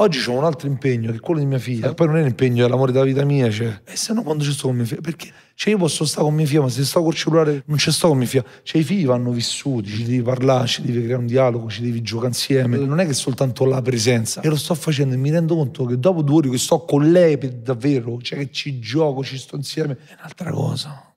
Oggi ho un altro impegno che è quello di mia figlia. Poi non è l'impegno l'amore della vita mia, cioè. E se no quando ci sto con mia figlia? Perché? Cioè io posso stare con mia figlia, ma se sto col cellulare non ci sto con mia figlia. Cioè i figli vanno vissuti, ci devi parlare, ci devi creare un dialogo, ci devi giocare insieme. Non è che soltanto la presenza. E lo sto facendo e mi rendo conto che dopo due ore che sto con lei per davvero, cioè che ci gioco, ci sto insieme, è un'altra cosa.